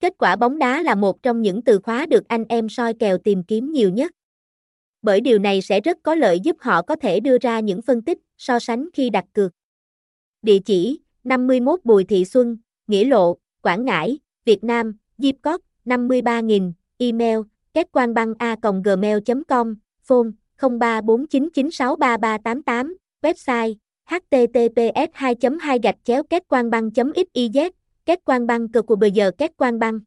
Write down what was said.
Kết quả bóng đá là một trong những từ khóa được anh em soi kèo tìm kiếm nhiều nhất. Bởi điều này sẽ rất có lợi giúp họ có thể đưa ra những phân tích, so sánh khi đặt cược. Địa chỉ 51 Bùi Thị Xuân, Nghĩa Lộ, Quảng Ngãi, Việt Nam, Diệp Cóp, 53.000, email, kết quan băng a gmail.com, phone 0349963388, website https 2 2 gạch chéo kết quan băng Két kết quan băng cờ của bờ giờ kết quan băng.